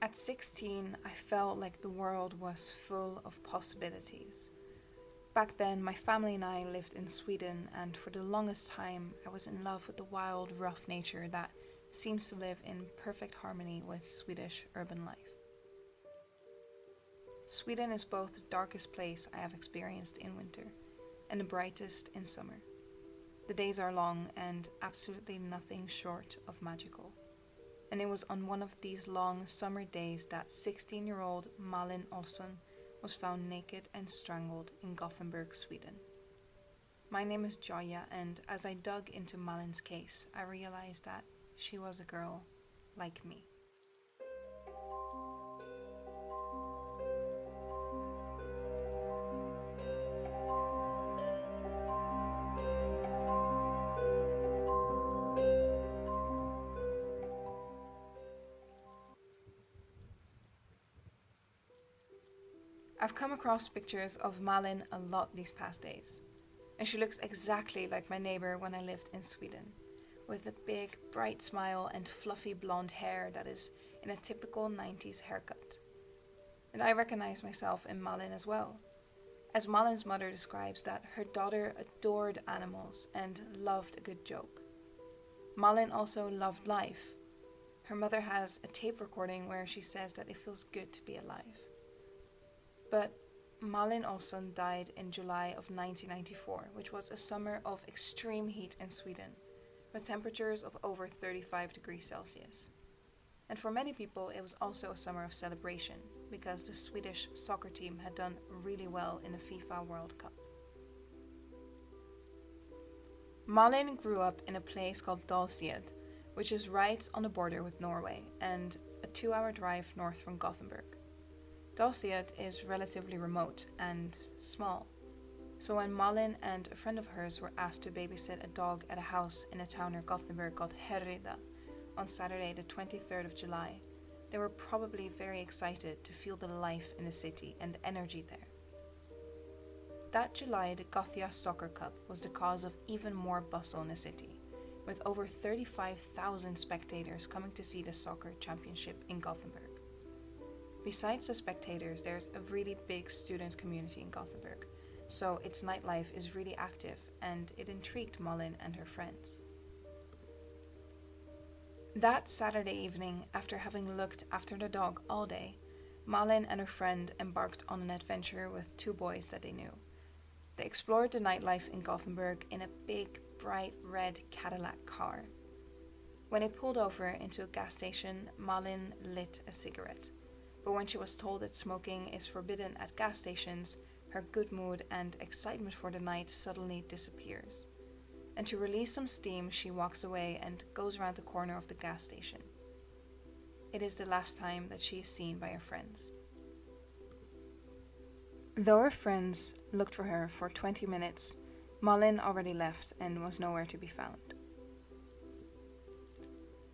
At 16, I felt like the world was full of possibilities. Back then, my family and I lived in Sweden, and for the longest time, I was in love with the wild, rough nature that seems to live in perfect harmony with Swedish urban life. Sweden is both the darkest place I have experienced in winter and the brightest in summer. The days are long and absolutely nothing short of magical and it was on one of these long summer days that 16 year old Malin Olsson was found naked and strangled in Gothenburg, Sweden. My name is Joya, and as I dug into Malin's case, I realized that she was a girl like me. I've come across pictures of Malin a lot these past days, and she looks exactly like my neighbor when I lived in Sweden, with a big, bright smile and fluffy blonde hair that is in a typical 90s haircut. And I recognize myself in Malin as well, as Malin's mother describes that her daughter adored animals and loved a good joke. Malin also loved life. Her mother has a tape recording where she says that it feels good to be alive. But Malin Olsson died in July of 1994, which was a summer of extreme heat in Sweden, with temperatures of over 35 degrees Celsius. And for many people, it was also a summer of celebration because the Swedish soccer team had done really well in the FIFA World Cup. Malin grew up in a place called Dals-Ed, which is right on the border with Norway and a two hour drive north from Gothenburg. Dals-Ed is relatively remote and small. So when Malin and a friend of hers were asked to babysit a dog at a house in a town near Gothenburg called Härryda on Saturday the 23rd of July, they were probably very excited to feel the life in the city and the energy there. That July, the Gothia Soccer Cup was the cause of even more bustle in the city, with over 35,000 spectators coming to see the soccer championship in Gothenburg. Besides the spectators, there's a really big student community in Gothenburg, so its nightlife is really active and it intrigued Malin and her friends. That Saturday evening, after having looked after the dog all day, Malin and her friend embarked on an adventure with two boys that they knew. They explored the nightlife in Gothenburg in a big, bright red Cadillac car. When it pulled over into a gas station, Malin lit a cigarette but when she was told that smoking is forbidden at gas stations, her good mood and excitement for the night suddenly disappears. And to release some steam, she walks away and goes around the corner of the gas station. It is the last time that she is seen by her friends. Though her friends looked for her for 20 minutes, Malin already left and was nowhere to be found.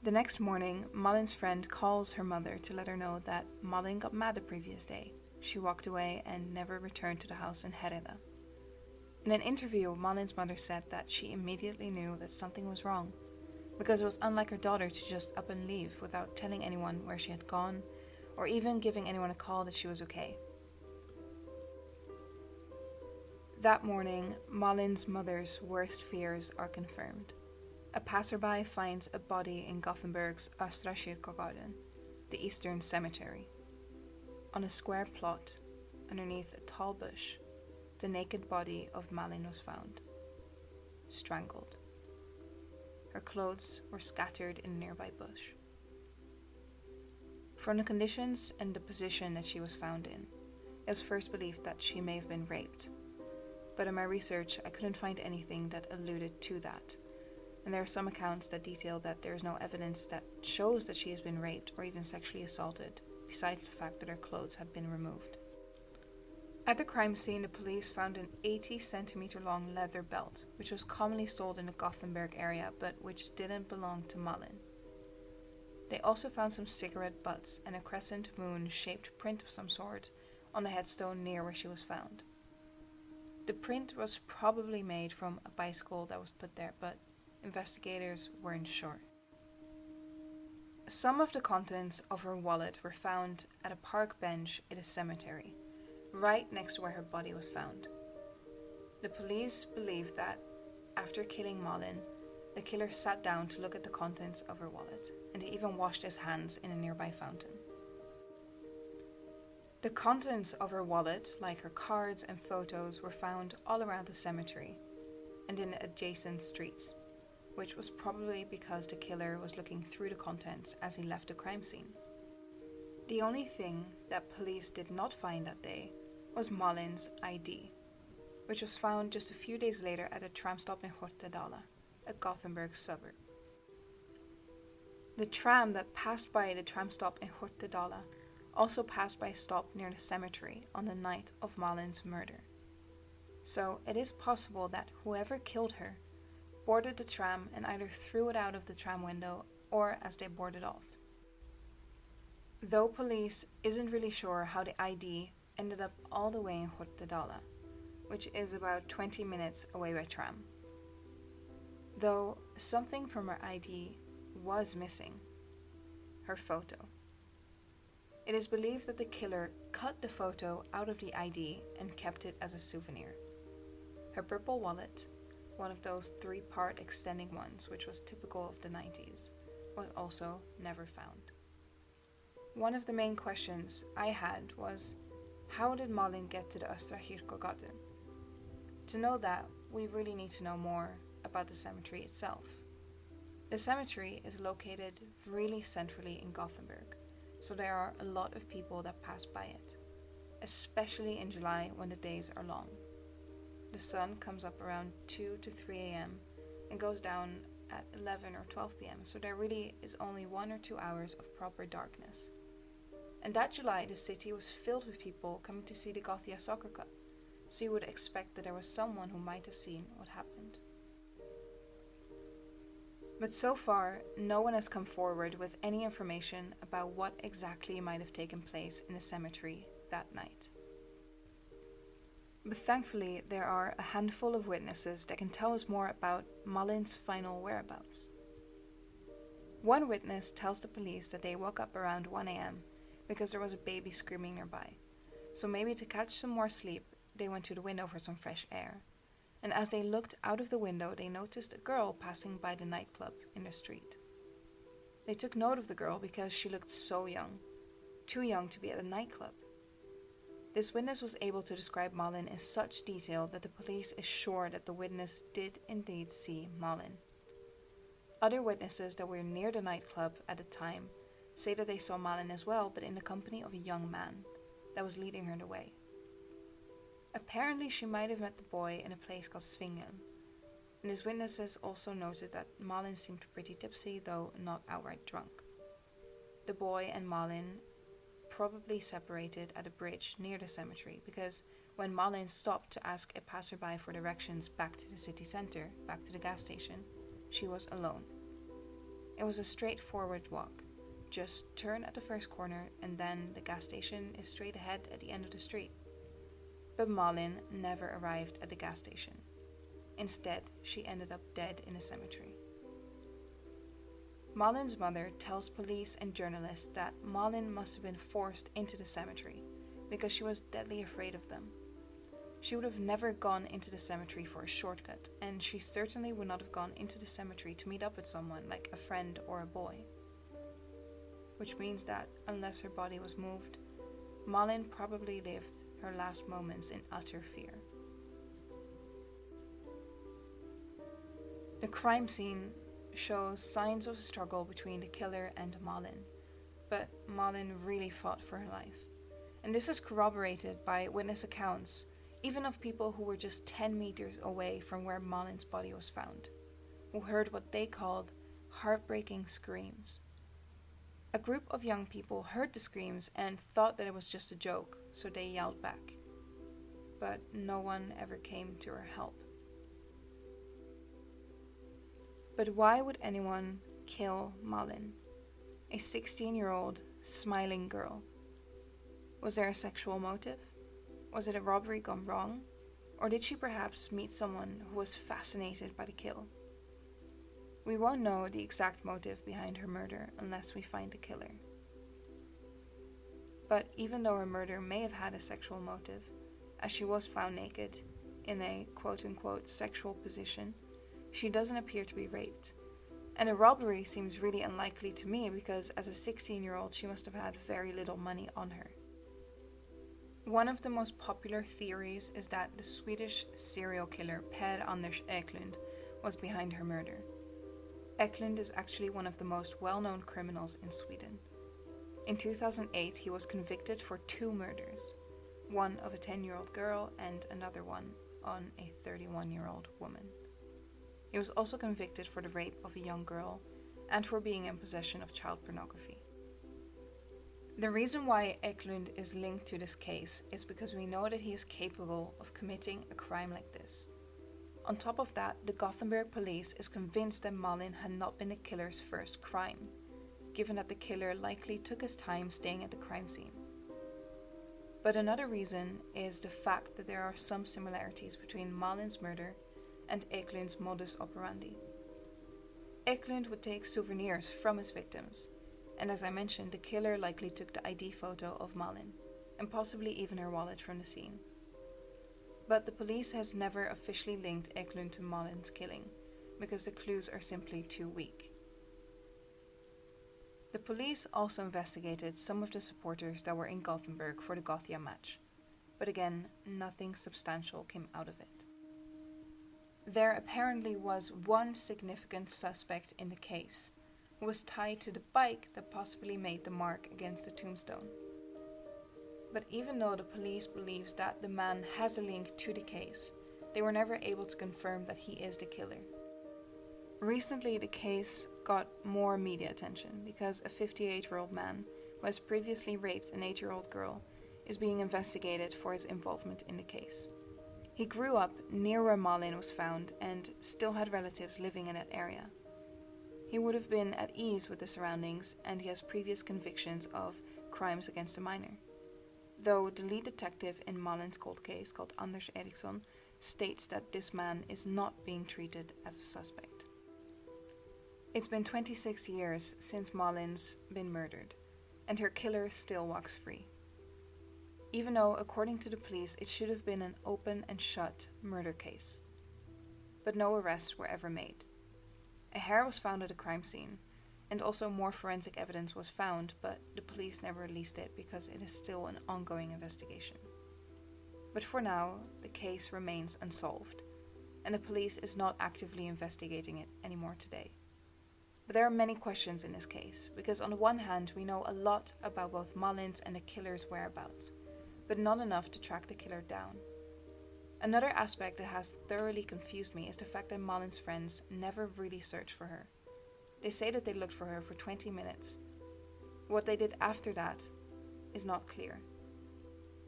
The next morning, Malin's friend calls her mother to let her know that Malin got mad the previous day. She walked away and never returned to the house in Härryda. In an interview, Malin's mother said that she immediately knew that something was wrong, because it was unlike her daughter to just up and leave without telling anyone where she had gone, or even giving anyone a call that she was okay. That morning, Malin's mother's worst fears are confirmed a passerby finds a body in Gothenburg's Östra Kyrkogården, the Eastern Cemetery. On a square plot, underneath a tall bush, the naked body of Malin was found, strangled. Her clothes were scattered in a nearby bush. From the conditions and the position that she was found in, it was first believed that she may have been raped. But in my research, I couldn't find anything that alluded to that and there are some accounts that detail that there is no evidence that shows that she has been raped or even sexually assaulted, besides the fact that her clothes had been removed. At the crime scene, the police found an 80 centimeter long leather belt, which was commonly sold in the Gothenburg area but which didn't belong to Malin. They also found some cigarette butts and a crescent moon shaped print of some sort on the headstone near where she was found. The print was probably made from a bicycle that was put there, but investigators weren't sure. Some of the contents of her wallet were found at a park bench in a cemetery, right next to where her body was found. The police believe that, after killing Malin, the killer sat down to look at the contents of her wallet, and he even washed his hands in a nearby fountain. The contents of her wallet, like her cards and photos, were found all around the cemetery and in adjacent streets which was probably because the killer was looking through the contents as he left the crime scene. The only thing that police did not find that day was Malin's ID, which was found just a few days later at a tram stop in Kortedala, a Gothenburg suburb. The tram that passed by the tram stop in Kortedala also passed by a stop near the cemetery on the night of Malin's murder. So it is possible that whoever killed her boarded the tram and either threw it out of the tram window or as they boarded off. Though police isn't really sure how the ID ended up all the way in Kortedala, which is about 20 minutes away by tram. Though something from her ID was missing her photo. It is believed that the killer cut the photo out of the ID and kept it as a souvenir. Her purple wallet one of those three part extending ones, which was typical of the 90s, was also never found. One of the main questions I had was how did Malin get to the Östra Kyrkogården? To know that, we really need to know more about the cemetery itself. The cemetery is located really centrally in Gothenburg, so there are a lot of people that pass by it, especially in July when the days are long. The sun comes up around 2 to 3 a.m. and goes down at 11 or 12 p.m., so there really is only one or two hours of proper darkness. And that July, the city was filled with people coming to see the Gothia Soccer Cup, so you would expect that there was someone who might have seen what happened. But so far, no one has come forward with any information about what exactly might have taken place in the cemetery that night. But thankfully, there are a handful of witnesses that can tell us more about Malin's final whereabouts. One witness tells the police that they woke up around 1 am because there was a baby screaming nearby. So maybe to catch some more sleep, they went to the window for some fresh air. And as they looked out of the window, they noticed a girl passing by the nightclub in the street. They took note of the girl because she looked so young, too young to be at a nightclub. This witness was able to describe Malin in such detail that the police is sure that the witness did indeed see Malin. Other witnesses that were near the nightclub at the time say that they saw Malin as well, but in the company of a young man that was leading her the way. Apparently, she might have met the boy in a place called Svingen, and his witnesses also noted that Malin seemed pretty tipsy, though not outright drunk. The boy and Malin probably separated at a bridge near the cemetery because when Malin stopped to ask a passerby for directions back to the city center, back to the gas station, she was alone. It was a straightforward walk. Just turn at the first corner and then the gas station is straight ahead at the end of the street. But Malin never arrived at the gas station. Instead, she ended up dead in a cemetery. Malin's mother tells police and journalists that Malin must have been forced into the cemetery because she was deadly afraid of them. She would have never gone into the cemetery for a shortcut, and she certainly would not have gone into the cemetery to meet up with someone like a friend or a boy. Which means that, unless her body was moved, Malin probably lived her last moments in utter fear. The crime scene shows signs of struggle between the killer and Malin, but Malin really fought for her life. And this is corroborated by witness accounts, even of people who were just 10 meters away from where Malin's body was found, who heard what they called heartbreaking screams. A group of young people heard the screams and thought that it was just a joke, so they yelled back. But no one ever came to her help. But why would anyone kill Malin, a 16 year old smiling girl? Was there a sexual motive? Was it a robbery gone wrong? Or did she perhaps meet someone who was fascinated by the kill? We won't know the exact motive behind her murder unless we find the killer. But even though her murder may have had a sexual motive, as she was found naked in a quote unquote sexual position, she doesn't appear to be raped. And a robbery seems really unlikely to me because as a 16 year old, she must have had very little money on her. One of the most popular theories is that the Swedish serial killer Per Anders Eklund was behind her murder. Eklund is actually one of the most well known criminals in Sweden. In 2008, he was convicted for two murders one of a 10 year old girl and another one on a 31 year old woman. He was also convicted for the rape of a young girl and for being in possession of child pornography. The reason why Eklund is linked to this case is because we know that he is capable of committing a crime like this. On top of that, the Gothenburg police is convinced that Malin had not been the killer's first crime, given that the killer likely took his time staying at the crime scene. But another reason is the fact that there are some similarities between Malin's murder and Eklund's modus operandi. Eklund would take souvenirs from his victims, and as I mentioned, the killer likely took the ID photo of Malin, and possibly even her wallet from the scene. But the police has never officially linked Eklund to Malin's killing, because the clues are simply too weak. The police also investigated some of the supporters that were in Gothenburg for the Gothia match, but again, nothing substantial came out of it. There apparently was one significant suspect in the case, who was tied to the bike that possibly made the mark against the tombstone. But even though the police believes that the man has a link to the case, they were never able to confirm that he is the killer. Recently, the case got more media attention because a 58 year old man who has previously raped an 8 year old girl is being investigated for his involvement in the case. He grew up near where Malin was found and still had relatives living in that area. He would have been at ease with the surroundings and he has previous convictions of crimes against a minor. Though the lead detective in Malin's cold case, called Anders Eriksson, states that this man is not being treated as a suspect. It's been 26 years since Malin's been murdered, and her killer still walks free. Even though, according to the police, it should have been an open and shut murder case. But no arrests were ever made. A hair was found at the crime scene, and also more forensic evidence was found, but the police never released it because it is still an ongoing investigation. But for now, the case remains unsolved, and the police is not actively investigating it anymore today. But there are many questions in this case, because on the one hand, we know a lot about both Malin's and the killer's whereabouts, but not enough to track the killer down. Another aspect that has thoroughly confused me is the fact that Malin's friends never really searched for her. They say that they looked for her for 20 minutes. What they did after that is not clear.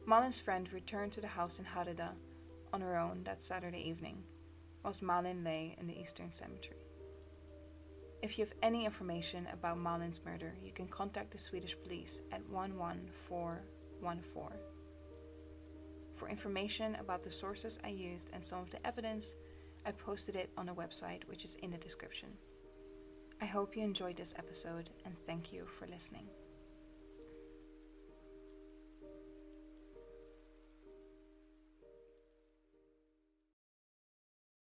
Malin's friend returned to the house in Härryda on her own that Saturday evening, whilst Malin lay in the Eastern Cemetery. If you have any information about Malin's murder, you can contact the Swedish police at 11414. For information about the sources I used and some of the evidence, I posted it on a website which is in the description. I hope you enjoyed this episode and thank you for listening.